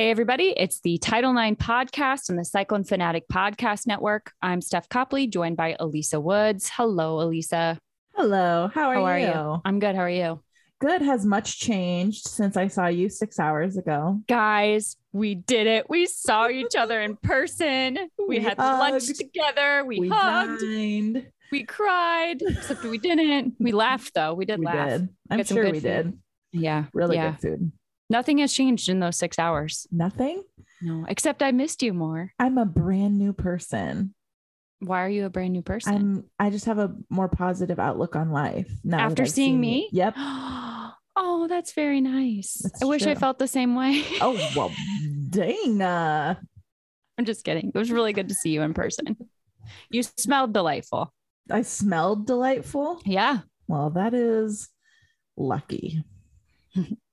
Hey, everybody. It's the Title IX podcast on the Cyclone Fanatic Podcast Network. I'm Steph Copley, joined by Elisa Woods. Hello, Elisa. Hello. How are, How are you? you? I'm good. How are you? Good. Has much changed since I saw you six hours ago? Guys, we did it. We saw each other in person. We, We had lunch together. We, We hugged. dined. We cried, except we didn't. We laughed, though. We did We laugh. did. I'm sure we food. did. Yeah. Really yeah. good food. Nothing has changed in those six hours. Nothing. No, except I missed you more. I'm a brand new person. Why are you a brand new person? I'm. I just have a more positive outlook on life now. After seeing me? you. Yep. oh, that's very nice. That's I wish I felt the same way. Oh well, dang. Uh, I'm just kidding. It was really good to see you in person. You smelled delightful. I smelled delightful. Yeah. Well, that is lucky.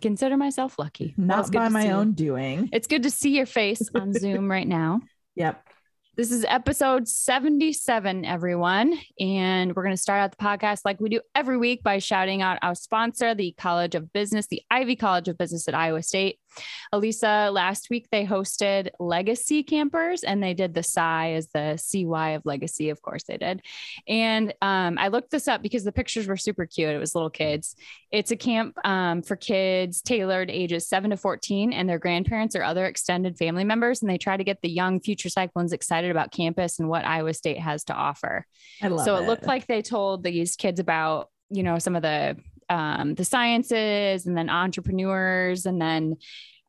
Consider myself lucky. Not by my see you. own doing. It's good to see your face on Zoom right now. Yep. This is episode 77, everyone. And we're going to start out the podcast like we do every week by shouting out our sponsor, the College of Business, the Ivy College of Business at Iowa State. Elisa, last week they hosted Legacy Campers and they did the Psi as the CY of Legacy. Of course, they did. And um, I looked this up because the pictures were super cute. It was little kids. It's a camp um, for kids tailored ages 7 to 14 and their grandparents or other extended family members. And they try to get the young future Cyclones excited about campus and what Iowa State has to offer. I love so it looked like they told these kids about, you know, some of the um, the sciences and then entrepreneurs and then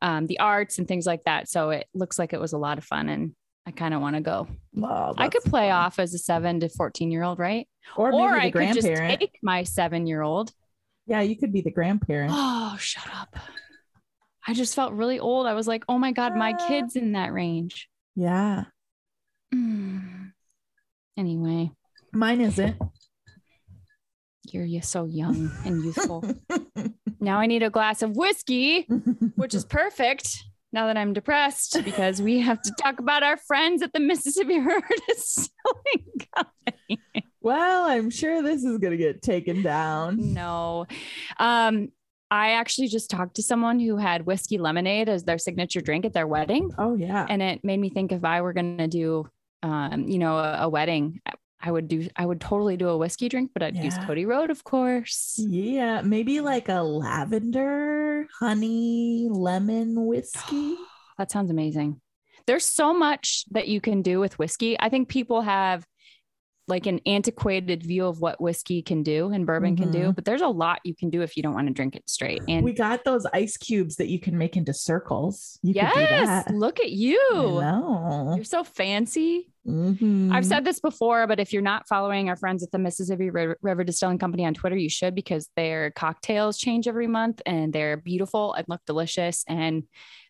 um, the arts and things like that. So it looks like it was a lot of fun and I kind of want to go. I could play fun. off as a seven to 14 year old, right? or, Or, maybe I the could just grandparent. take my seven year old. yeah, you could be the grandparent. Oh, shut up. I just felt really old. I was like, oh my God, my Ah. kid's in that range. yeah, Mm. Anyway, mine isn't. You're, you're so young and youthful. now I need a glass of whiskey, which is perfect now that I'm depressed because we have to talk about our friends at the Mississippi River Distilling Company. well, I'm sure this is gonna get taken down. No. Um, I actually just talked to someone who had whiskey lemonade as their signature drink at their wedding. Oh yeah, And it made me think if I were going to do, um, you know, a, a wedding, I would do, I would totally do a whiskey drink, but I'd use Cody Road, of course. yeah, maybe like a lavender, honey, lemon whiskey. That sounds amazing. There's so much that you can do with whiskey. I think people have like an antiquated view of what whiskey can do and bourbon can do, mm-hmm. but there's a lot you can do if you don't want to drink it straight. And we got those ice cubes that you can make into circles. You could do yes, look at you. I know. You're so fancy. Mhm. I've said this before, but if you're not following our friends at the Mississippi River, River Distilling Company on Twitter, you should because their cocktails change every month and they're beautiful and look delicious. And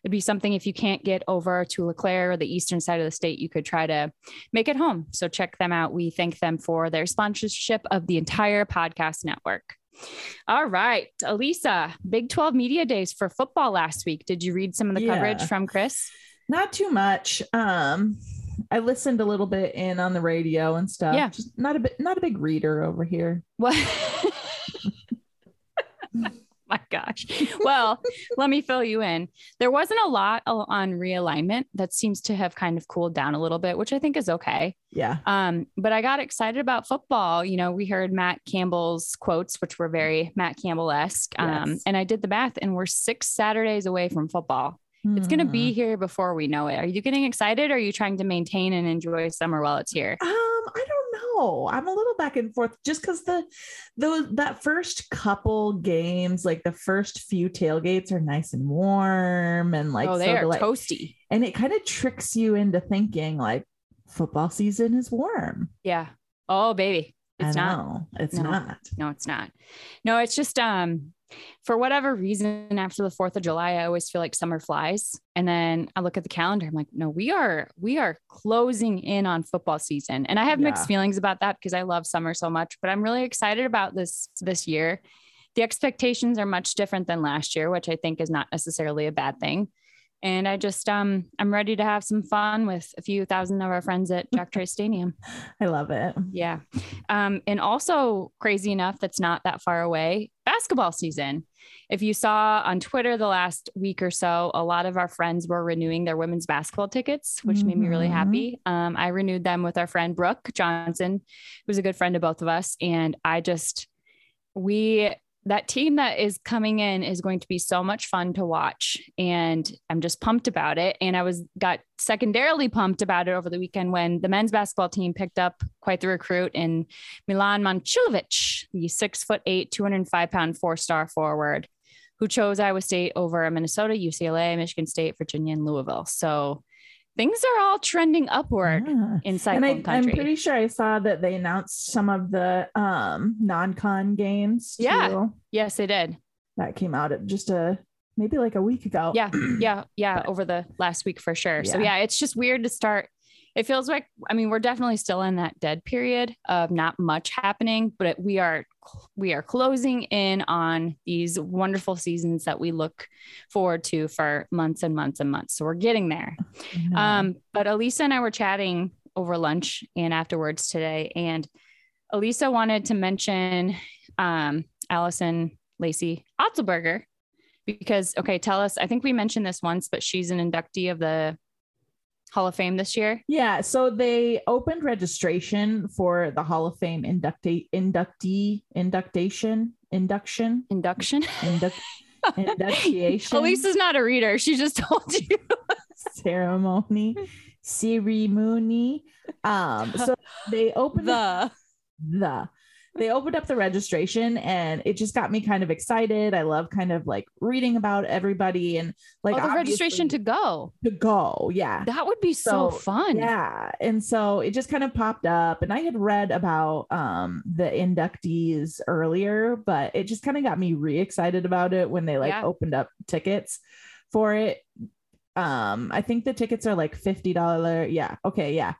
it'd be something if you can't get over to LeClaire or the eastern side of the state, you could try to make it home. So check them out. We thank them for their sponsorship of the entire podcast network. All right, Elisa, Big 12 Media Days for football last week. Did you read some of the coverage from Chris? Not too much. Um, I listened a little bit in on the radio and stuff. Yeah. Just not a bit, not a big reader over here. What? My gosh. Well, let me fill you in. There wasn't a lot on realignment that seems to have kind of cooled down a little bit, which I think is okay. Yeah. Um, but I got excited about football. You know, we heard Matt Campbell's quotes, which were very Matt Campbell esque. Um, Yes. and I did the math, and we're six Saturdays away from football. It's going to Hmm. be here before we know it. Are you getting excited? Or are you trying to maintain and enjoy summer while it's here? Um, I don't know. I'm a little back and forth just because the those that first couple games, like the first few tailgates, are nice and warm and like oh, so they are deli- toasty. and it kind of tricks you into thinking like football season is warm. Yeah. Oh, baby. It's not. It's No. not. No, it's not. No, it's just um for whatever reason after the 4th of July I always feel like summer flies and then I look at the calendar I'm like no, we are we are closing in on football season. And I have mixed feelings about that because I love summer so much, but I'm really excited about this this year. The expectations are much different than last year, which I think is not necessarily a bad thing. And I just um I'm ready to have some fun with a few thousand of our friends at Jack Trice Stadium. I love it. Yeah. Um, and also crazy enough, that's not that far away. Basketball season. If you saw on Twitter the last week or so, a lot of our friends were renewing their women's basketball tickets, which made me really Mhm. happy. Um, I renewed them with our friend Brooke Johnson, who's a good friend of both of us. And I just, we, that team that is coming in is going to be so much fun to watch. And I'm just pumped about it. And I was got secondarily pumped about it over the weekend when the men's basketball team picked up quite the recruit in Milan Momcilovic, the six foot eight, 205 pound four star forward who chose Iowa State over Minnesota, UCLA, Michigan State, Virginia, and Louisville. So things are all trending upward Yeah. in And cycling I, I'm pretty sure I saw that they announced some of the um, non-con games. Yeah. too, yes, they did. that came out at just a maybe like a week ago. Yeah, yeah, yeah, But- over the last week for sure. So Yeah. yeah, it's just weird to start. It feels like I mean we're definitely still in that dead period of not much happening, but we are we are closing in on these wonderful seasons that we look forward to for months and months and months. So we're getting there. Know. Um, but Elisa and I were chatting over lunch and afterwards today, and Elisa wanted to mention um, Allison Lacey Otzelberger because, okay, tell us. I think we mentioned this once, but she's an inductee of the Hall of Fame this year. Yeah, so they opened registration for the Hall of Fame inductee, inductee, induction, induction, Induction. induct, induction Elisa's not a reader. She just told you. ceremony, ceremony. Um, so they opened the the they opened up the registration and it just got me kind of excited. I love kind of like reading about everybody and like oh, the registration to go. to go. Yeah. That would be so, So, fun. Yeah. And so it just kind of popped up and I had read about um the inductees earlier, but it just kind of got me re-excited about it when they like Yeah. opened up tickets for it. Um I think the tickets are like $50. Yeah. Okay, yeah.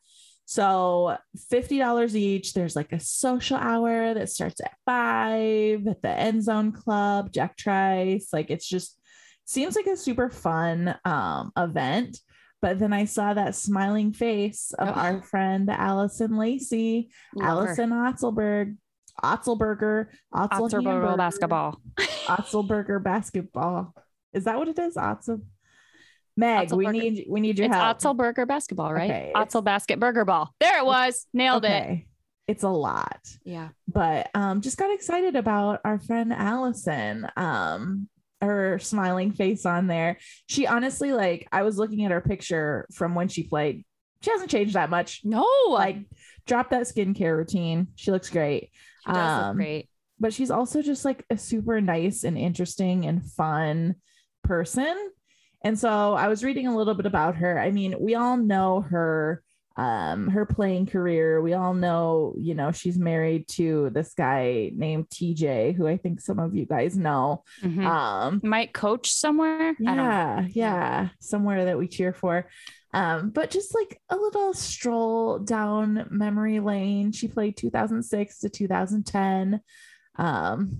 So $50 each. There's like a social hour that starts at five at the end zone club, Jack Trice. Like it's just seems like a super fun um event. But then I saw that smiling face of Oh. our friend Allison Lacey, Love her. Allison Otzelberg, Otzelberger, Otzel Otzelberger basketball. Otzelberger basketball. Is that what it is? Otzel. Meg, we need we need your It's help. Otzelberger basketball, right? Okay, Otzel basket burger ball. There it was. Nailed it. It's a lot. Yeah. but um just got excited about our friend Allison um her smiling face on there she honestly like I was looking at her picture from when she played she hasn't changed that much No, like drop that skincare routine she looks great she does look um, great. but she's also just like a super nice and interesting and fun person and so I was reading a little bit about her I mean we all know her um her playing career we all know you know she's married to this guy named TJ who I think some of you guys know Mhm. um Might coach somewhere. I don't know. yeah yeah somewhere that we cheer for um but just like a little stroll down memory lane she played 2006 to 2010 um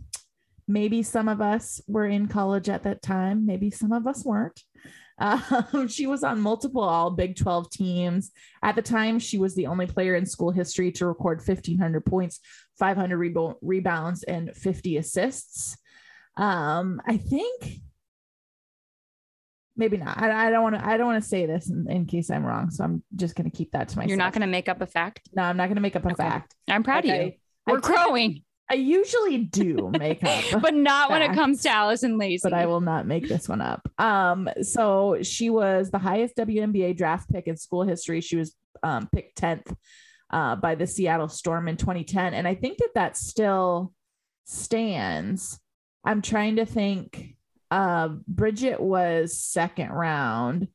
maybe some of us were in college at that time maybe some of us weren't um, she was on multiple all Big 12 teams. At the time, she was the only player in school history to record 1,500 points, 500 rebo- rebounds, and 50 assists. Um, I think maybe not. I, I don't want to. I don't want to say this in, in case I'm wrong. So I'm just going to keep that to myself. You're not going to make up a fact. No, I'm not going to make up a Okay. fact. I'm proud of Okay. you. We're I growing, I usually do make up but not when it comes to Allison Lacey. but I will not make this one up. Um, so she was the highest WNBA draft pick in school history. She was um, picked 10th uh, by the Seattle Storm in 2010. And I think that that still stands. I'm trying to think. Uh, Bridget was second round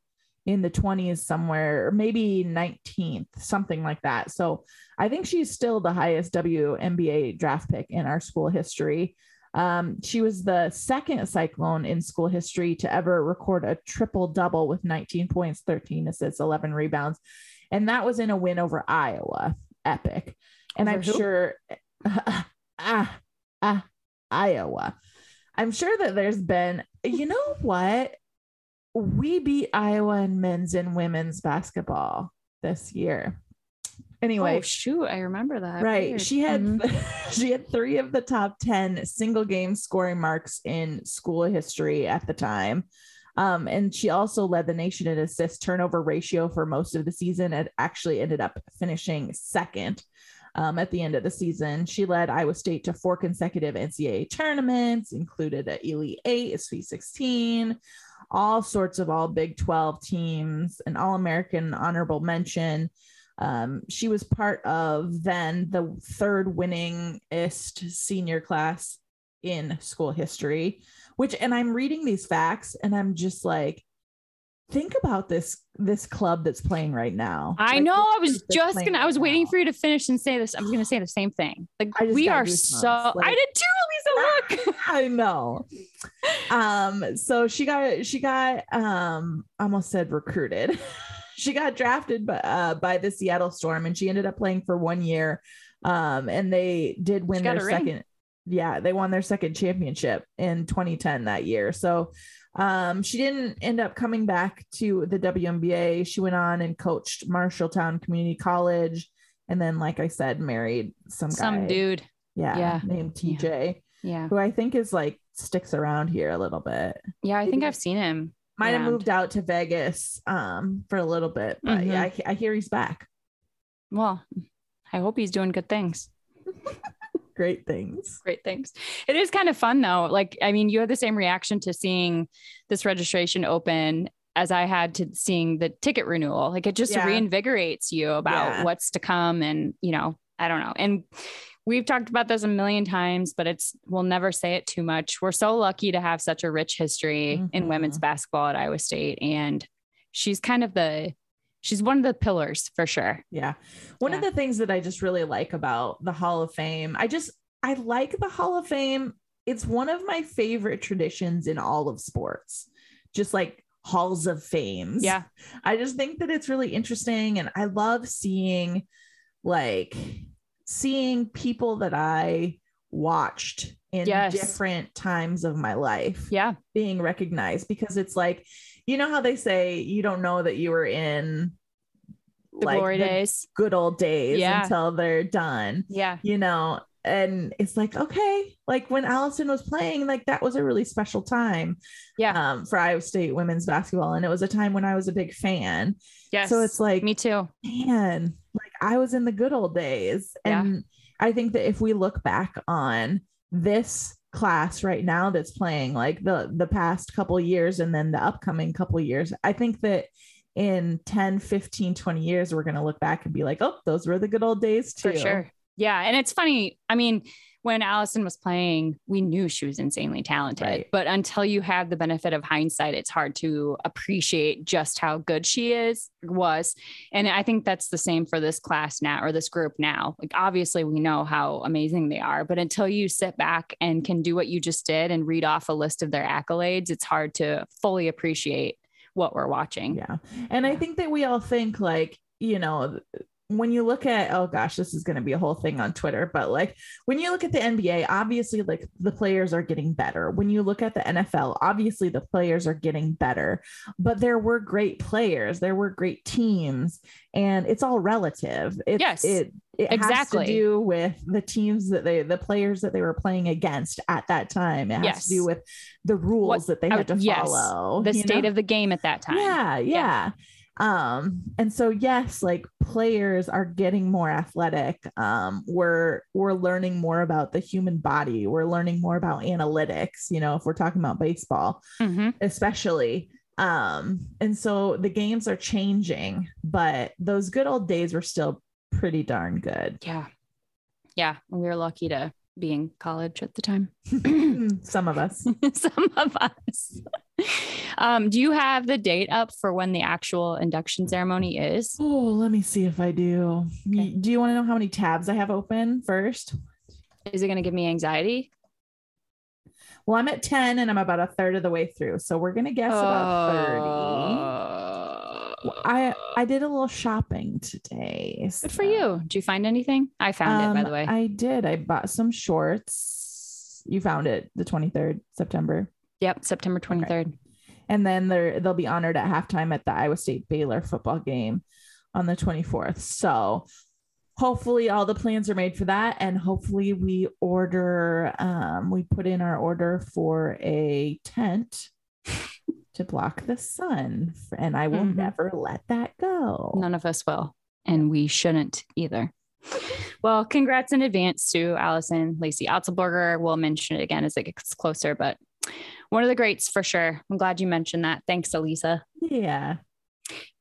in the 20s somewhere, or maybe 19th, something like that. So I think she's still the highest WNBA draft pick in our school history. Um, she was the second Cyclone in school history to ever record a triple double with 19 points, 13 assists, 11 rebounds. And that was in a win over Iowa. Epic. And Over I'm who? sure, ah, ah, Iowa. I'm sure that there's been, you know what? We beat Iowa in men's and women's basketball this year. Anyway, oh shoot, I remember that. right. Weird. She had Mhm. she had three of the top 10 single game scoring marks in school history at the time. Um, and she also led the nation in assist turnover ratio for most of the season and actually ended up finishing second um, at the end of the season. She led Iowa State to four consecutive NCAA tournaments, included a Elite Eight, a Sweet 16, all sorts of all Big 12 teams, an All American honorable mention. Um, she was part of then the third winningest senior class in school history, which, and I'm reading these facts and I'm just like, think about this this club that's playing right now. I Like, know. I was just gonna. I was right waiting now. for you to finish and say this. I was gonna say the same thing. Like we are so. I did too, Lisa. Look. I know. Um, so she got she got um almost said recruited. she got drafted by uh, by the Seattle Storm and she ended up playing for one year. Um, and they did win their a ring. second. Yeah, they won their second championship in 2010 that year. So um, she didn't end up coming back to the WNBA. She went on and coached Marshalltown Community College, and then, like I said, married some guy. Some dude. yeah, Yeah. named TJ Yeah. who I think is like sticks around here a little bit. Yeah. I think I've seen him. Might have moved out to Vegas um for a little bit, but yeah, I, I hear he's back. Well, I hope he's doing good things. Great things. Great things. It is kind of fun though. Like, I mean, you had the same reaction to seeing this registration open as I had to seeing the ticket renewal. Like, it just Yeah. reinvigorates you about Yeah. what's to come. And, you know, I don't know. And we've talked about this a million times, but it's, we'll never say it too much. We're so lucky to have such a rich history in Mhm. women's basketball at Iowa State. And she's kind of the, she's one of the pillars for sure. Yeah. One of the things that I just really like about the Hall of Fame, I just I like the Hall of Fame. It's one of my favorite traditions in all of sports. Just like halls of fame. Yeah. I just think that it's really interesting and I love seeing like seeing people that I watched in Yes. different times of my life Yeah. being recognized because it's like you know how they say you don't know that you were in The glory the days. good old days Yeah. until they're done Yeah. you know and it's like okay like when allison was playing like that was a really special time Yeah. um for iowa state women's basketball and it was a time when i was a big fan Yes. so it's like me too. man like i was in the good old days Yeah. and i think that if we look back on this class right now that's playing like the the past couple years and then the upcoming couple years i think that in 10 15 20 years we're going to look back and be like oh those were the good old days too For sure. Yeah. And it's funny. I mean, when Allison was playing, we knew she was insanely talented. Right. But until you have the benefit of hindsight, it's hard to appreciate just how good she is, was. And I think that's the same for this class now or this group now. Like, obviously, we know how amazing they are. But until you sit back and can do what you just did and read off a list of their accolades, it's hard to fully appreciate what we're watching. yeah and i think that we all think like you know when you look at oh gosh this is going to be a whole thing on twitter but like when you look at the nba obviously like the players are getting better when you look at the nfl obviously the players are getting better but there were great players there were great teams and it's all relative it's, Yes, it it has exactly. to do with the teams that they the players that they were playing against at that time it has Yes. to do with the rules What- that they had to yes, follow The state know? of the game at that time. Yeah, yeah. Um, and so yes, like players are getting more athletic. Um, we're we're learning more about the human body. We're learning more about analytics, you know, if we're talking about baseball, Mhm. especially. Um, and so the games are changing, but those good old days were still pretty darn good. Yeah. Yeah. We were lucky to be in college at the time. Some of us. Some of us. Um, do you have the date up for when the actual induction ceremony is? Oh, let me see if I do. Okay. Do you want to know how many tabs I have open first? Is it going to give me anxiety? Well, I'm at 10 and I'm about a third of the way through. So we're going to guess about 30. Oh. I I did a little shopping today. Good for you. Did you find anything? I found it, by Um, the way. I did. I bought some shorts. You found it the 23rd September. Yep. September 23rd. And then they're they'll be honored at halftime at the Iowa State Baylor football game on the 24th. So hopefully all the plans are made for that and hopefully we order um we put in our order for a tent to block the sun and I will Mhm. never let that go. None of us will, and we shouldn't either. Well, congrats in advance to Allison Lacey Otzelberger. We'll mention it again as it gets closer, but one of the greats for sure. I'm glad you mentioned that. Thanks, Elisa. Yeah.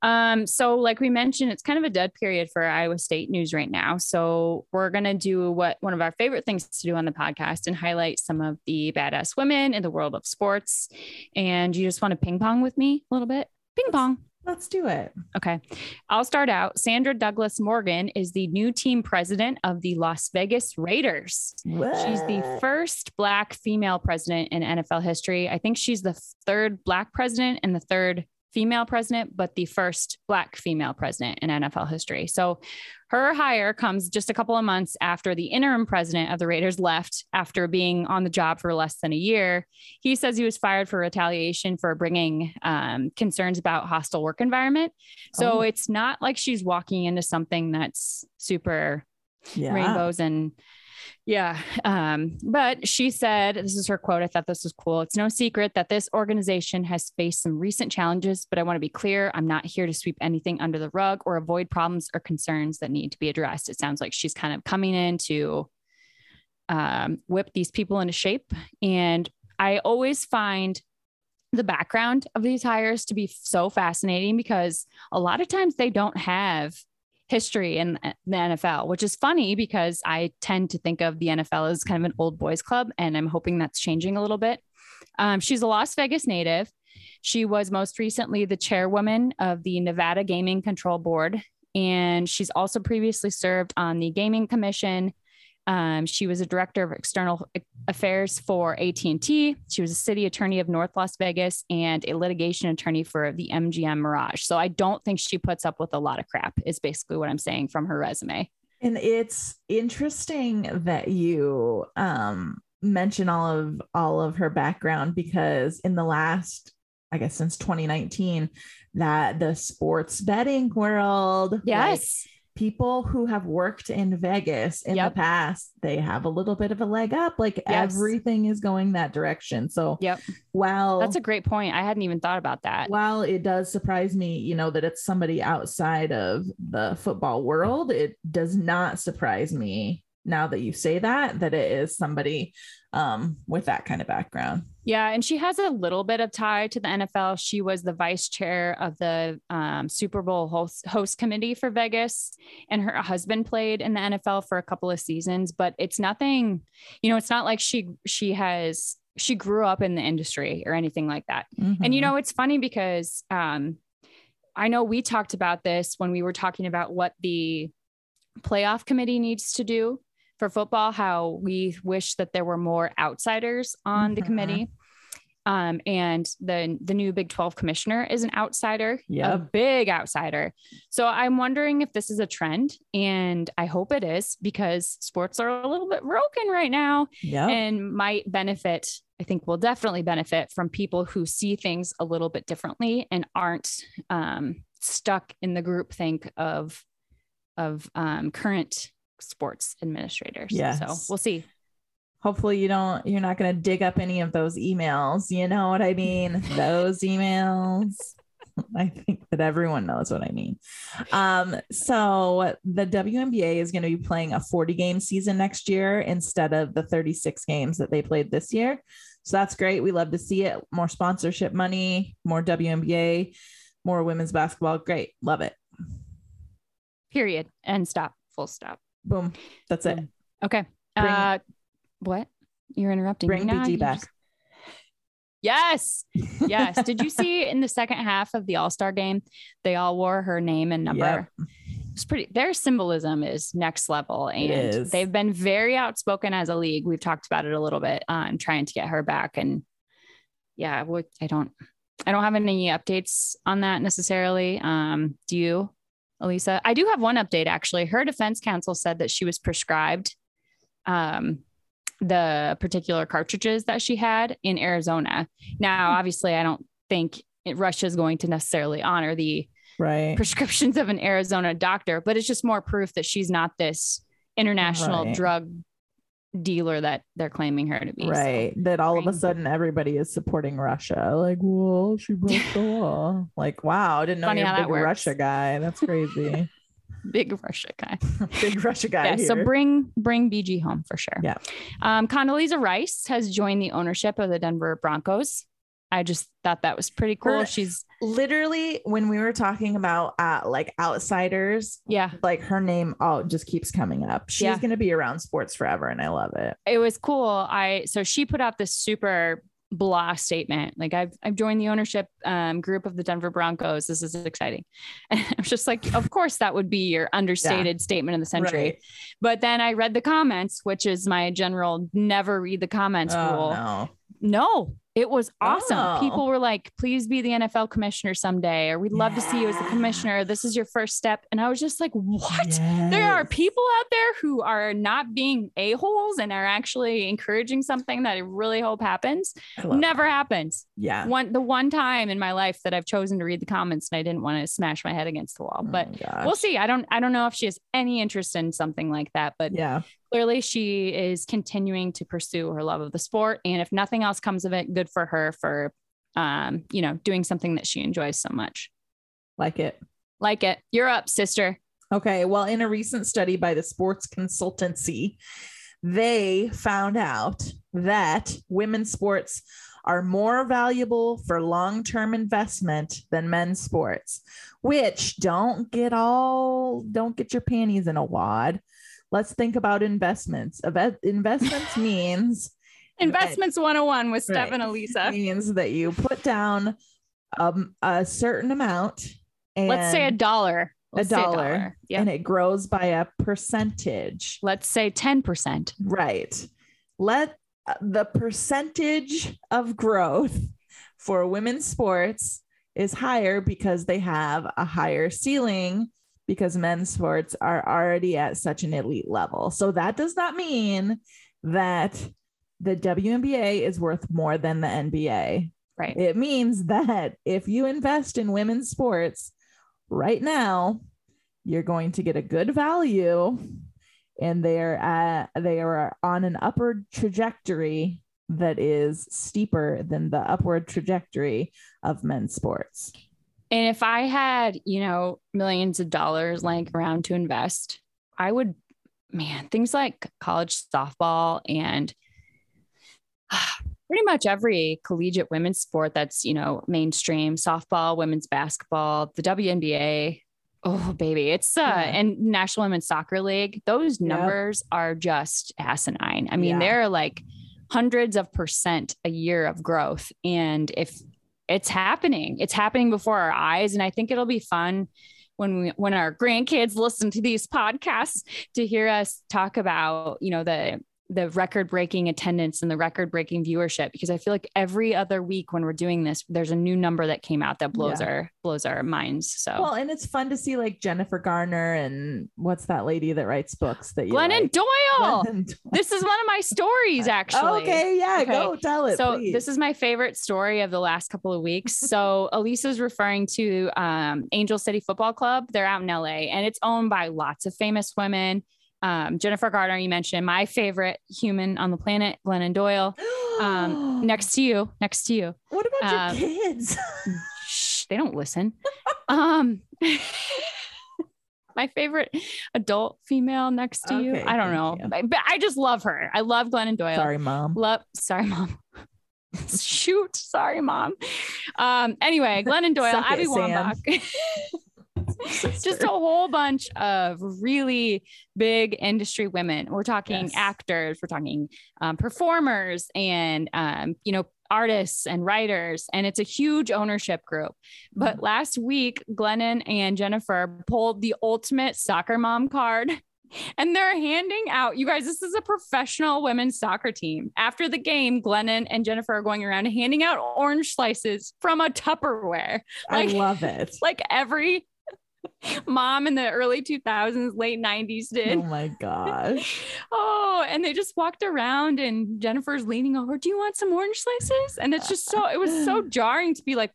Um, so like we mentioned, it's kind of a dead period for Iowa State news right now. So we're gonna do what one of our favorite things to do on the podcast and highlight some of the badass women in the world of sports. And you just want to ping pong with me a little bit? Ping pong. Let's do it. Okay. I'll start out. Sandra Douglas Morgan is the new team president of the Las Vegas Raiders. She's the first Black female president in NFL history. I think she's the third Black president and the third female president, but the first Black female president in NFL history. So her hire comes just a couple of months after the interim president of the Raiders left after being on the job for less than a year. He says he was fired for retaliation for bringing um, concerns about hostile work environment. So Oh. it's not like she's walking into something that's super yeah. rainbows and yeah um but she said this is her quote i thought this was cool. It's no secret that this organization has faced some recent challenges but i want to be clear i'm not here to sweep anything under the rug or avoid problems or concerns that need to be addressed. It sounds like she's kind of coming in to um, whip these people into shape and i always find the background of these hires to be so fascinating because a lot of times they don't have history in the NFL, which is funny because I tend to think of the NFL as kind of an old boys club, and I'm hoping that's changing a little bit. Um, she's a Las Vegas native. She was most recently the chairwoman of the Nevada Gaming Control Board, and she's also previously served on the Gaming Commission. Um, she was a director of external affairs for AT&T. She was a city attorney of North Las Vegas and a litigation attorney for the MGM Mirage. So I don't think she puts up with a lot of crap is basically what I'm saying from her resume. And it's interesting that you um mention all of all of her background because in the last I guess since 2019 that the sports betting world like, Yes. People who have worked in Vegas in Yep. the past they have a little bit of a leg up like Yes. everything is going that direction so Yep. while That's a great point. I hadn't even thought about that. while it does surprise me, you know, that it's somebody outside of the football world, it does not surprise me now that you say that, that it is somebody um, with that kind of background. Yeah, and she has a little bit of tie to the NFL. She was the vice chair of the um, Super Bowl host, host committee for Vegas, and her husband played in the NFL for a couple of seasons. But it's nothing, you know, it's not like she she has she grew up in the industry or anything like that. And you Mhm. know, it's funny because um, I know we talked about this when we were talking about what the playoff committee needs to do for football, how we wish that there were more outsiders on the Mhm. committee. Um, and the the new Big 12 commissioner is an outsider, a big outsider. So I'm wondering if this is a trend, and I hope it is because sports are a little bit broken right now Yep. and might benefit i think will definitely benefit from people who see things a little bit differently and aren't um, stuck in the group think of of um, current sports administrators so Yes. we'll see Hopefully you don't you're not going to dig up any of those emails. You know what I mean? those emails. I think that everyone knows what I mean. Um, so the WNBA is going to be playing a 40 game season next year instead of the 36 games that they played this year. So that's great. We love to see it. More sponsorship money, more WNBA, more women's basketball. Great. Love it. period and stop full stop Boom. That's it. okay Bring- uh what you're interrupting Bring me. BG back. just- yes yes did you see in the second half of the all-star game they all wore her name and number Yep. it's pretty their symbolism is next level and they've been very outspoken as a league we've talked about it a little bit um trying to get her back and yeah i don't i don't have any updates on that necessarily um do you elisa. I do have one update actually. Her defense counsel said that she was prescribed um the particular cartridges that she had in arizona. Now obviously i don't think Russia is going to necessarily honor the right. prescriptions of an Arizona doctor, but it's just more proof that she's not this international Right. drug dealer that they're claiming her to be. So, right that all of a sudden everybody is supporting russia like well she broke the law like wow i didn't know Funny you're a big russia guy that's crazy big Russia guy. big russia guy yeah, so bring bring BG home for sure. Yeah. Um, Condoleezza Rice has joined the ownership of the Denver Broncos. I just thought that was pretty cool. Her- She's literally when we were talking about uh like outsiders yeah, like her name oh just keeps coming up she's Yeah. gonna be around sports forever and i love it it was cool. I so she put out this super blah statement like I've I've joined the ownership um, group of the Denver Broncos. This is exciting. And I was just like, of course that would be your understated statement of the century. Right. But then I read the comments, which is my general never read the comments oh, rule. no. No, it was awesome. Oh. People were like, please be the NFL commissioner someday, or we'd love to see you as the commissioner. This is your first step. And I was just like, what? There are people out there who are not being a-holes and are actually encouraging something that I really hope happens. Never happens. yeah One the one time in my life that I've chosen to read the comments and I didn't want to smash my head against the wall. Oh But we'll see. I don't I don't know if she has any interest in something like that. But yeah clearly she is continuing to pursue her love of the sport and if nothing else comes of it good for her for um you know doing something that she enjoys so much like it like it you're up sister Okay. Well, in a recent study by the sports consultancy, they found out that women's sports are more valuable for long term investment than men's sports, which don't get all, don't get your panties in a wad. Let's think about investments. Investments means investments 101 with Right. steph and elisa means that you put down um, a certain amount. And let's say a dollar a say dollar, yeah and it grows by a percentage. let's say 10% Right. Let uh, the percentage of growth for women's sports is higher because they have a higher ceiling because men's sports are already at such an elite level. So that does not mean that the WNBA is worth more than the NBA. right It means that if you invest in women's sports right now, you're going to get a good value and they're at, uh, they are on an upward trajectory that is steeper than the upward trajectory of men's sports. And if i had you know millions of dollars laying around to invest i would man things like college softball and pretty much every collegiate women's sport that's you know mainstream softball women's basketball the WNBA oh baby it's uh Yeah. and national women's soccer league. Those numbers are just asinine. I mean Yeah. they're like hundreds of percent a year of growth. And if it's happening. It's happening before our eyes. And i think it'll be fun when we when our grandkids listen to these podcasts to hear us talk about you know the the record breaking attendance and the record breaking viewership because I feel like every other week when we're doing this, there's a new number that came out that blows Yeah. our blows our minds. So Well, and it's fun to see like Jennifer Garner and what's that lady that writes books that you Glennon like? Doyle. Glennon Doyle. this is one of my stories actually. Okay, yeah, Okay. go tell it. so please. this is my favorite story of the last couple of weeks. So Elisa's referring to um, Angel City Football Club. They're out in LA, and it's owned by lots of famous women. Um, Jennifer Garner, you mentioned my favorite human on the planet, Glennon Doyle. Um, next to you, next to you. What about um, your kids? Shh, they don't listen. Um, my favorite adult female next to you. I don't know, you. but I just love her. I love Glennon Doyle. Sorry, mom. Love, sorry, mom. Shoot, sorry, mom. Um, anyway, Glennon Doyle, it, Abby Wambach. Just a whole bunch of really big industry women. We're talking Yes. actors, we're talking um, performers, and um, you know artists and writers, and it's a huge ownership group. But last week, Glennon and Jennifer pulled the ultimate soccer mom card and they're handing out, you guys, this is a professional women's soccer team. After the game, Glennon and Jennifer are going around handing out orange slices from a Tupperware. I love it. Like every mom in the early 2000s, late 90s did. Oh my gosh. Oh. And they just walked around and Jennifer's leaning over, Do you want some orange slices? And it's just so, it was so jarring to be like,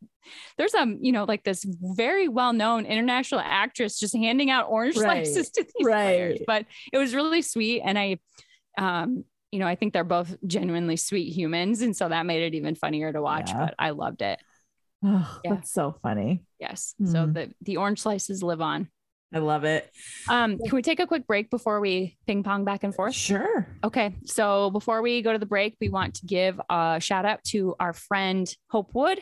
there's a, you know, like this very well known international actress just handing out orange Right. slices to these Right. players. But it was really sweet. And I, um, you know, I think they're both genuinely sweet humans. And so that made it even funnier to watch, Yeah. but I loved it. Oh, Yeah. That's so funny. Yes. So Mm. the, the orange slices live on. I love it. Um, can we take a quick break before we ping pong back and forth? Sure. Okay, so before we go to the break, we want to give a shout out to our friend Hope Wood,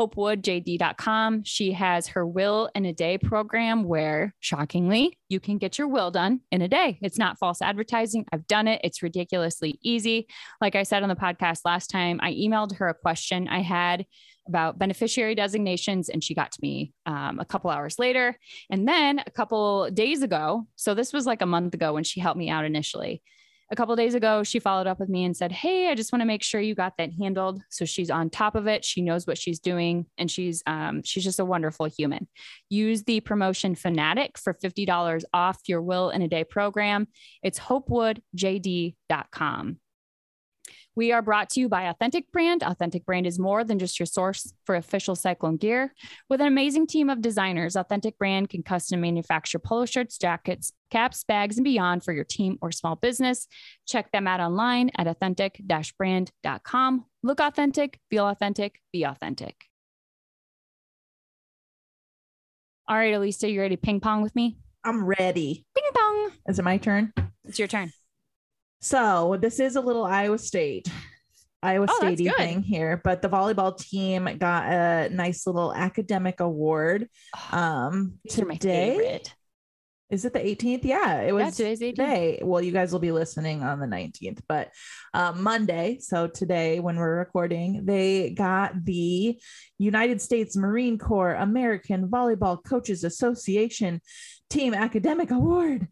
hopewoodjd.com. She has her Will in a Day program where, shockingly, you can get your will done in a day. It's not false advertising. I've done it, it's ridiculously easy. Like I said on the podcast last time, I emailed her a question I had about beneficiary designations, and she got to me um, a couple hours later. And then a couple days ago, so this was like a month ago when she helped me out initially. A couple days ago she followed up with me and said hey i just want to make sure you got that handled. So she's on top of it. She knows what she's doing and she's um, she's just a wonderful human. Use the promotion fanatic for $50 off your will in a day program. It's hopewoodjd.com we are brought to you by Authentic Brand. Authentic Brand is more than just your source for official cyclone gear. With an amazing team of designers, Authentic Brand can custom manufacture polo shirts, jackets, caps, bags, and beyond for your team or small business. Check them out online at authentic brand.com. Look authentic, feel authentic, be authentic. All right, Elisa, you ready to ping pong with me? I'm ready. Ping pong. Is it my turn? It's your turn. So this is a little Iowa State, Iowa Oh, State thing here, but the volleyball team got a nice little academic award. Um, These today is it the 18th? Yeah, it was Yeah, today's 18th. today. Well, you guys will be listening on the 19th, but um, Monday. So today, when we're recording, they got the United States Marine Corps American Volleyball Coaches Association Team Academic Award.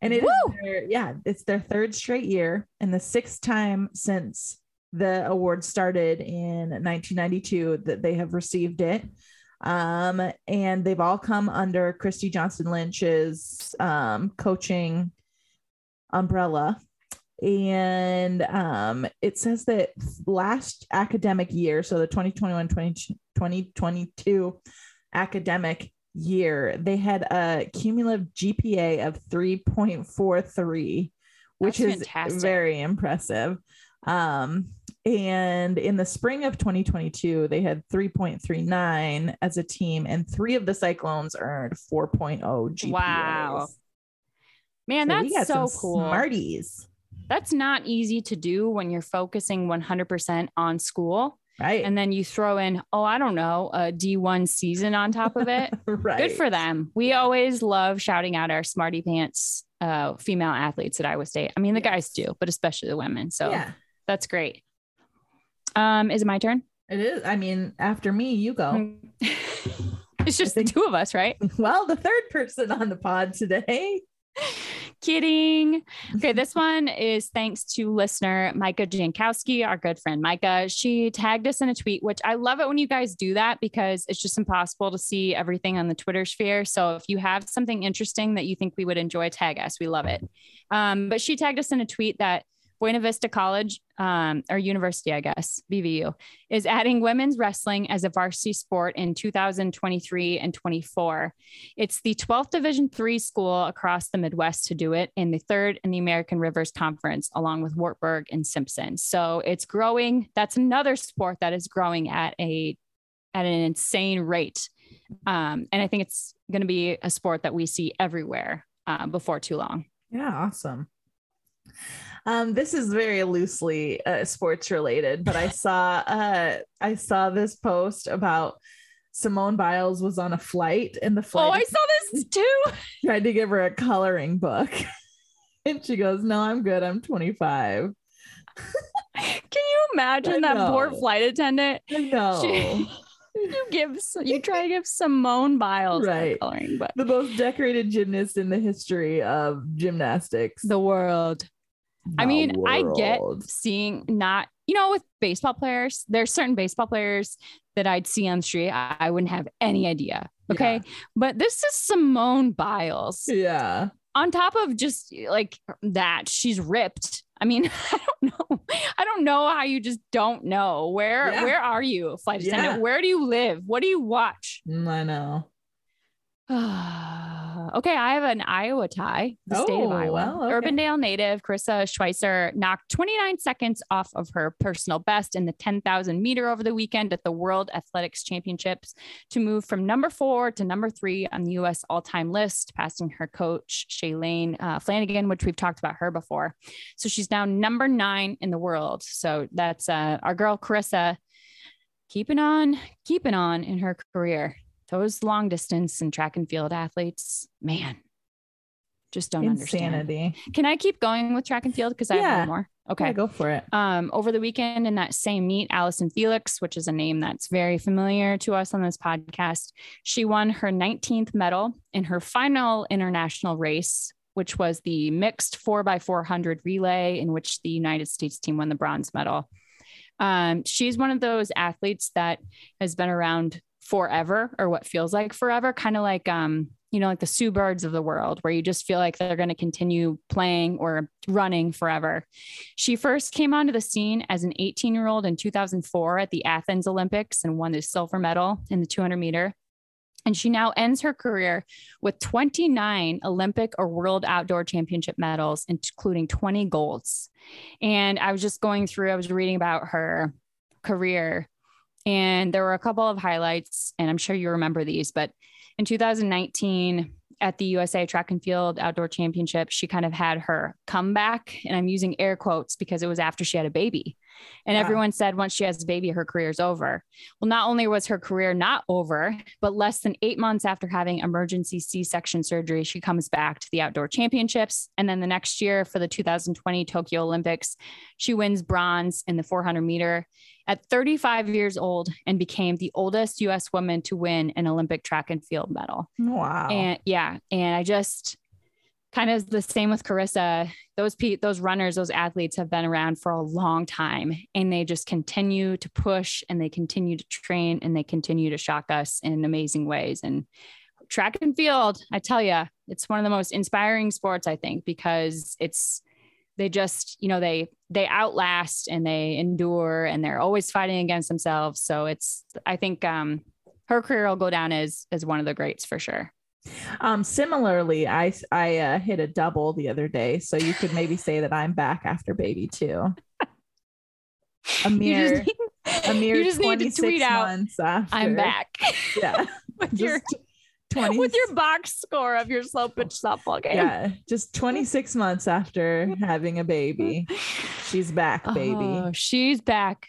And it their, yeah, it's their third straight year and the sixth time since the award started in 1992 that they have received it. Um, and they've all come under Christy Johnson Lynch's um, coaching umbrella. And um, it says that last academic year, so the 2021 2022 academic year, they had a cumulative GPA of 3.43, which That's is fantastic. very impressive. Um, and in the spring of 2022, they had 3.39 as a team, and three of the Cyclones earned 4.0 GPAs. Wow. Man, So that's so cool. Smarties, That's not easy to do when you're focusing 100% on school. Right? And then you throw in, oh, I don't know, a D1 season on top of it. right. Good for them. We always love shouting out our smarty pants uh, female athletes at Iowa State. I mean, the guys do, but especially the women. So Yeah, that's great. Um, is it my turn? it is. I mean, after me, you go. it's just the two of us, right? Well, the third person on the pod today. Kidding. Okay, this one is thanks to listener Micah Jankowski, our good friend Micah. She tagged us in a tweet, which I love it when you guys do that because it's just impossible to see everything on the Twitter sphere. So if you have something interesting that you think we would enjoy, tag us. We love it. Um, but she tagged us in a tweet that Buena Vista College, um, or university, I guess, BVU, is adding women's wrestling as a varsity sport in 2023 and 24. It's the 12th Division three school across the Midwest to do it, and the third in the American Rivers Conference, along with Wartburg and Simpson. So it's growing. That's another sport that is growing at a at an insane rate, um, and I think it's going to be a sport that we see everywhere uh, before too long. Yeah, awesome. Um, this is very loosely uh, sports related, but I saw uh, I saw this post about Simone Biles was on a flight, and the flight. Oh, I saw this too. tried to give her a coloring book, and she goes, "No, I'm good. I'm 25." Can you imagine I that poor flight attendant? I know. She- you give you try to give Simone Biles that Right. coloring book. the most decorated gymnast in the history of gymnastics. The world. I mean, I get seeing not, you know, with baseball players, there's certain baseball players that I'd see on the street. I, I wouldn't have any idea. Okay. But this is Simone Biles. Yeah. On top of just like that, she's ripped. I mean, I don't know. I don't know how you just don't know. Where Yeah. where are you, flight attendant? Yeah. Where do you live? What do you watch? Mm, I know. okay, I have an Iowa tie. The state of Oh, Iowa. well, okay. Urbandale native Karissa Schweizer knocked 29 seconds off of her personal best in the 10,000 meter over the weekend at the World Athletics Championships to move from number four to number three on the U.S. all-time list, passing her coach Shalane uh, Flanagan, which we've talked about her before. So she's now number nine in the world. So that's uh, our girl Karissa keeping on, keeping on in her career. Those long distance and track and field athletes, man, just don't understand. Insanity. Can I keep going with track and field? Because I have one more. Okay. Okay, go for it. Um, over the weekend in that same meet, Allyson Felix, which is a name that's very familiar to us on this podcast, she won her 19th medal in her final international race, which was the mixed four by 400 relay, in which the United States team won the bronze medal. Um, she's one of those athletes that has been around forever, or what feels like forever, kind of like um, you know, like the Sue Birds of the world, where you just feel like they're going to continue playing or running forever. She first came onto the scene as an 18 year old in 2004 at the Athens Olympics and won the silver medal in the 200 meter. And she now ends her career with 29 Olympic or World Outdoor Championship medals, including 20 golds. And I was just going through, I was reading about her career, and there were a couple of highlights, and I'm sure you remember these, but in 2019, at the USA Track and Field Outdoor Championship, she kind of had her comeback. And I'm using air quotes because it was after she had a baby. And Wow. everyone said once she has a baby, her career's over. Well, not only was her career not over, but less than eight months after having emergency C section surgery, she comes back to the outdoor championships. And then the next year for the 2020 Tokyo Olympics, she wins bronze in the 400 meter at 35 years old and became the oldest US woman to win an Olympic track and field medal. Wow. And yeah, and I just kind of the same with Karissa. Those pe- those runners, those athletes have been around for a long time and they just continue to push and they continue to train and they continue to shock us in amazing ways and track and field, I tell you, it's one of the most inspiring sports I think because it's they just, you know, they they outlast and they endure and they're always fighting against themselves. So it's I think um her career will go down as as one of the greats for sure. Um, similarly, I I uh, hit a double the other day, so you could maybe say that I'm back after baby too. A mere need, a mere you just need to 26 tweet out, months after. I'm back Yeah, with your 20 with your box score of your slow pitch softball game. yeah, just 26 months after having a baby, she's back, baby. Oh, she's back.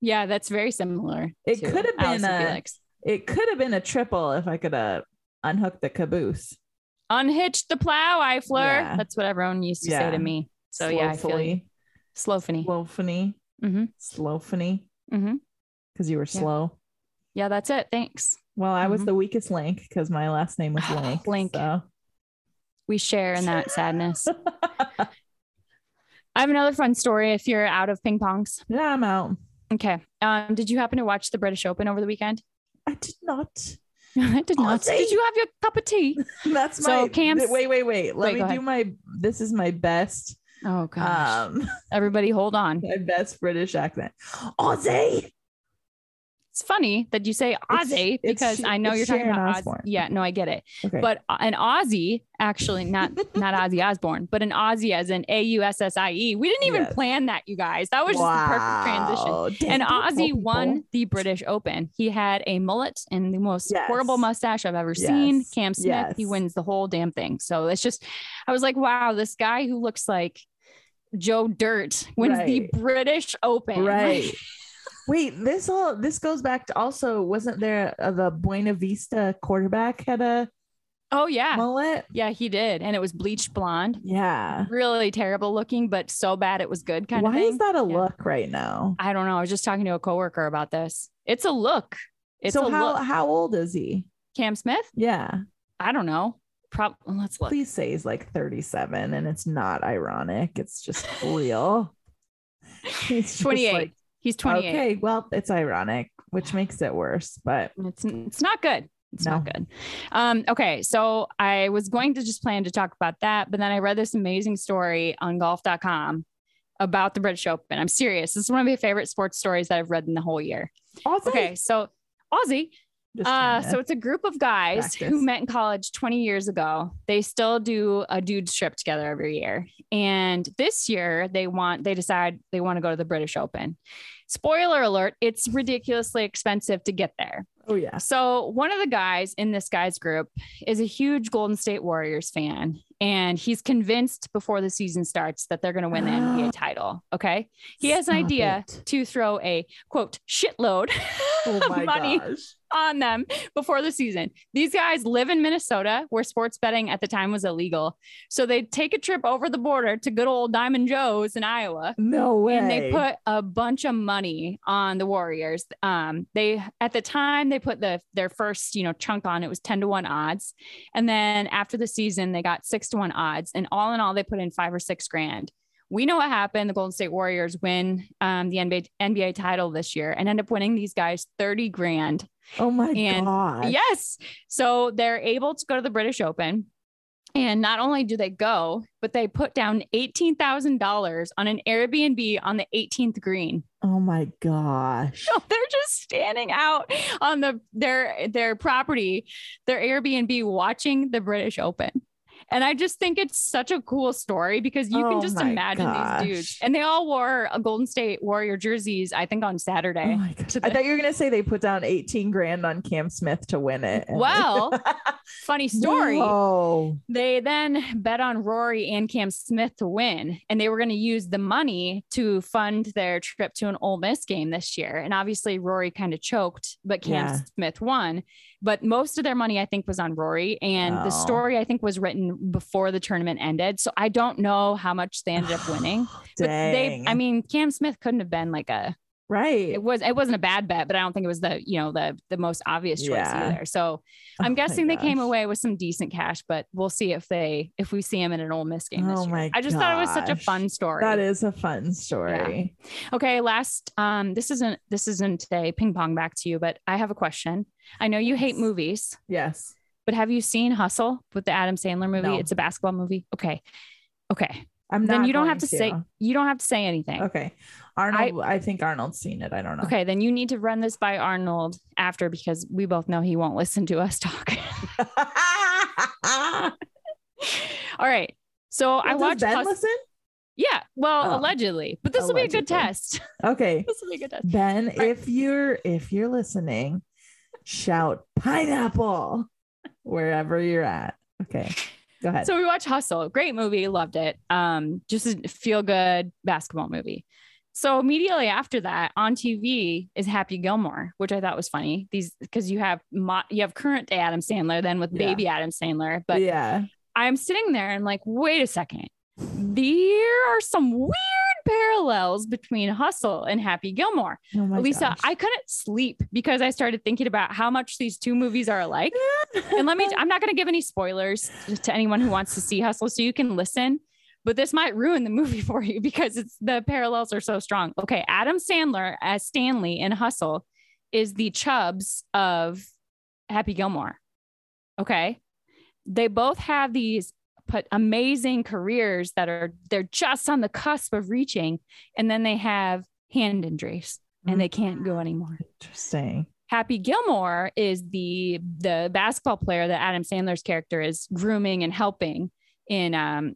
Yeah, that's very similar. It could have been Allyson a-. It could have been a triple if I could have unhooked the caboose. Unhitch the plow, Eifler. Yeah. That's what everyone used to say to me. So yeah, I feel you. Slowfully, Slowfany. Mm-hmm. slowfully, Mm-hmm. because you were slow. Yeah, that's it. Thanks. Well, I was Mhm. the weakest link because my last name was Link. Link. So. We share in that sadness. I have another fun story if you're out of ping pongs. yeah, I'm out. Okay. Um, did you happen to watch the British Open over the weekend? I did not. I did not. Did you have your cup of tea? That's So my Cam's- Wait, wait, wait. Let Wait, me do my. This is my best. Oh gosh. Um, Everybody hold on. my best British accent. Aussie. It's funny that you say Aussie it's because Sh- I know you're talking Sharon about Oz- Osbourne. Yeah, no, I get it. Okay. But uh, an Aussie, actually, not not Ozzy Osbourne, but an Aussie as in A U S S I E. We didn't even Yes. plan that, you guys. That was just the perfect transition. Wow. Dang, And Ozzy won the British Open. He had a mullet and the most Yes. horrible mustache I've ever seen. Cam Smith, he wins the whole damn thing. So it's just, I was like, wow, this guy who looks like Joe Dirt wins the British Open. Right. Wait, this all this goes back to also wasn't there uh, the Buena Vista quarterback had a oh yeah, mullet? yeah, he did, and it was bleached blonde. Yeah. Really terrible looking, but so bad it was good kind Why of thing. is that a Yeah. look right now? I don't know. I was just talking to a coworker about this. It's a look. It's so a how look. how old is he? Cam Smith? Yeah. I don't know. Prob- let's look. Please say he's like 37 and it's not ironic. It's just real. He's just 28. like, He's 28. Okay, well, it's ironic, which makes it worse, but It's it's not good. It's not good. Um, okay, so I was going to just plan to talk about that, but then I read this amazing story on golf.com about the British Open. I'm serious. This is one of my favorite sports stories that I've read in the whole year. Aussie. Okay, so Aussie. Uh, so it's a group of guys practice. who met in college 20 years ago. They still do a dude's trip together every year. And this year they want they decide they want to go to the British Open. Spoiler alert, it's ridiculously expensive to get there. oh yeah. So one of the guys in this guy's group is a huge Golden State Warriors fan, and he's convinced before the season starts that they're going to win the NBA title. Okay, he has an idea it. to throw a quote shitload Oh of my money gosh. On them before the season. These guys live in Minnesota, where sports betting at the time was illegal, so they take a trip over the border to good old Diamond Jo's in Iowa No way. and they put a bunch of money on the Warriors. Um, they at the time they put the their first you know chunk on it was ten to one odds, and then after the season they got six to one odds, and all in all they put in five or six grand. We know what happened. The Golden State Warriors win um, the NBA NBA title this year and end up winning these guys thirty grand. oh my and- god. Yes, so they're able to go to the British Open. And not only do they go, but they put down $18,000 on an Airbnb on the 18th green. Oh my gosh. So they're just standing out on the their their property, their Airbnb watching the British Open. And I just think it's such a cool story because you Oh can just imagine these dudes. And they all wore a Golden State Warrior jerseys, I think on Oh Saturday. my god. I thought you were gonna say they put down 18 grand on Cam Smith to win it. Well, Funny story. Oh, They then bet on Rory and Cam Smith to win, and they were going to use the money to fund their trip to an Ole Miss game this year. And obviously, Rory kind of choked, but Cam Yeah. Smith won. But most of their money, I think, was on Rory, and Oh. the story I think was written before the tournament ended. So I don't know how much they ended up winning. But they. I mean, Cam Smith couldn't have been like a right. it was it wasn't a bad bet, but I don't think it was the you know the the most obvious choice Yeah. either. So Oh I'm my guessing they came away with some decent cash, but we'll see if they if we see him in an Ole Miss game this Oh year. my I just thought it was such a fun story. That is a fun story. okay. Last, um, this isn't this isn't a ping pong back to you, but I have a question. I know you hate movies, Yes. but have you seen Hustle with the Adam Sandler movie? No. It's a basketball movie. Okay, okay. I'm not Then you don't have to, say you don't have to say anything. Okay. Arnold, I, think Arnold's seen it. I don't know. Okay, then you need to run this by Arnold after because we both know he won't listen to us talk. All right. So I Does watched Ben Hus- listen? Yeah, well, Oh. allegedly. But this will be a good test. Okay. this will be a good test. Ben, right. if you're if you're listening, shout pineapple wherever you're at. Okay. Go ahead. So we watched Hustle. Great movie, loved it. Um, just a feel good basketball movie. So immediately after that, on TV is Happy Gilmore, which I thought was funny. These because you have mo- you have current day Adam Sandler, then with Yeah. baby Adam Sandler. But yeah. I'm sitting there and like, wait a second. There are some weird parallels between Hustle and Happy Gilmore. Oh Lisa, gosh. I couldn't sleep because I started thinking about how much these two movies are alike. And let me, I'm not going to give any spoilers to anyone who wants to see Hustle, so you can listen. But this might ruin the movie for you because it's the parallels are so strong. Okay, Adam Sandler as Stanley in Hustle is the Chubbs of Happy Gilmore. Okay, they both have these put amazing careers that are they're just on the cusp of reaching, and then they have hand injuries and they can't go anymore. Interesting. Happy Gilmore is the the basketball player that Adam Sandler's character is grooming and helping in um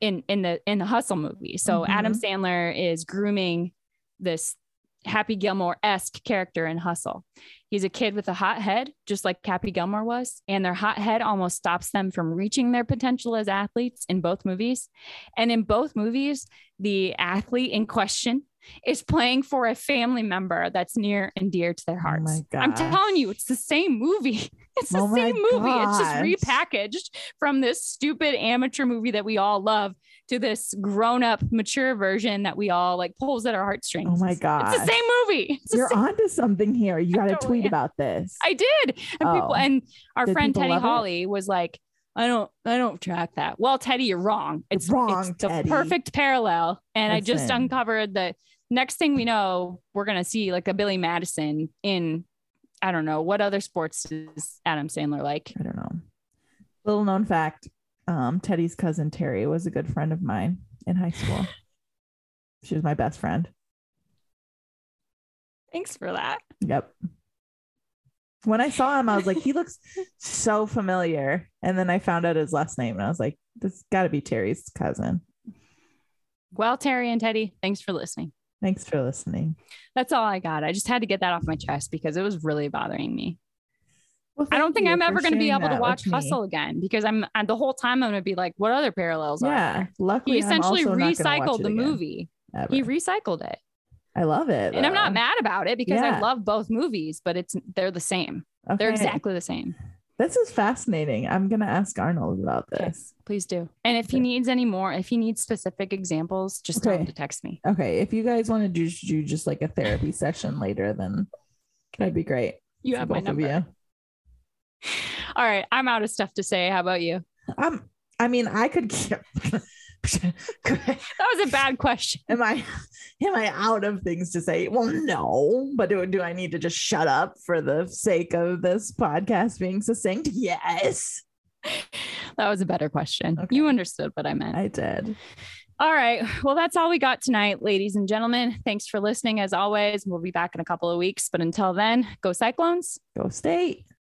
in in the in the Hustle movie. So Adam Sandler is grooming this Happy Gilmore esque character in Hustle. He's a kid with a hot head, just like Happy Gilmore was, and their hot head almost stops them from reaching their potential as athletes in both movies. And in both movies, the athlete in question is playing for a family member that's near and dear to their Oh hearts. my I'm telling you, it's the same movie. It's the Oh same movie. It's just repackaged from this stupid amateur movie that we all love to this grown-up mature version that we all like pulls at our heartstrings. Oh my god. It's the same movie. It's You're same- onto something here. You got to tweet about this. I did. And people Oh. and our Did friend Teddy love it? Holly was like, I don't I don't track that. Well, Teddy, you're wrong. It's wrong, it's the Teddy. perfect parallel. And I just uncovered the next thing we know, we're gonna see like a Billy Madison in I don't know what other sports is Adam Sandler like. I don't know. Little known fact: um, Teddy's cousin Terry was a good friend of mine in high school. She was my best friend. Thanks for that. Yep. When I saw him, I was like, he looks so familiar. And then I found out his last name and I was like, this got to be Terry's cousin. Well, Terry and Teddy, thanks for listening. Thanks for listening. That's all I got. I just had to get that off my chest because it was really bothering me. Well, I don't think I'm ever going to be able to watch me. Hustle again because I'm and the whole time I'm going to be like, what other parallels are Yeah. there? Luckily, He I'm essentially also not gonna watch recycled the movie. ever. He recycled it. I love it. And I'm not mad about it because I love both movies, but it's they're the same. They're exactly the same. This is fascinating. I'm gonna ask Arnold about Okay. this. Please do. And if he needs any more, if he needs specific examples, just tell him Okay. to text me. Okay, if you guys want to do, do just like a therapy session later, then that'd be great. You have my number. All right. I'm out of stuff to say. How about you? Um, I mean, I could. That was a bad question. am I am I out of things to say? Well, no, but do, do I need to just shut up for the sake of this podcast being succinct? Yes, That was a better question. Okay. You understood what I meant. I did. All right. Well, that's all we got tonight, ladies and gentlemen. Thanks for listening. As always, we'll be back in a couple of weeks. But until then, go Cyclones. Go state.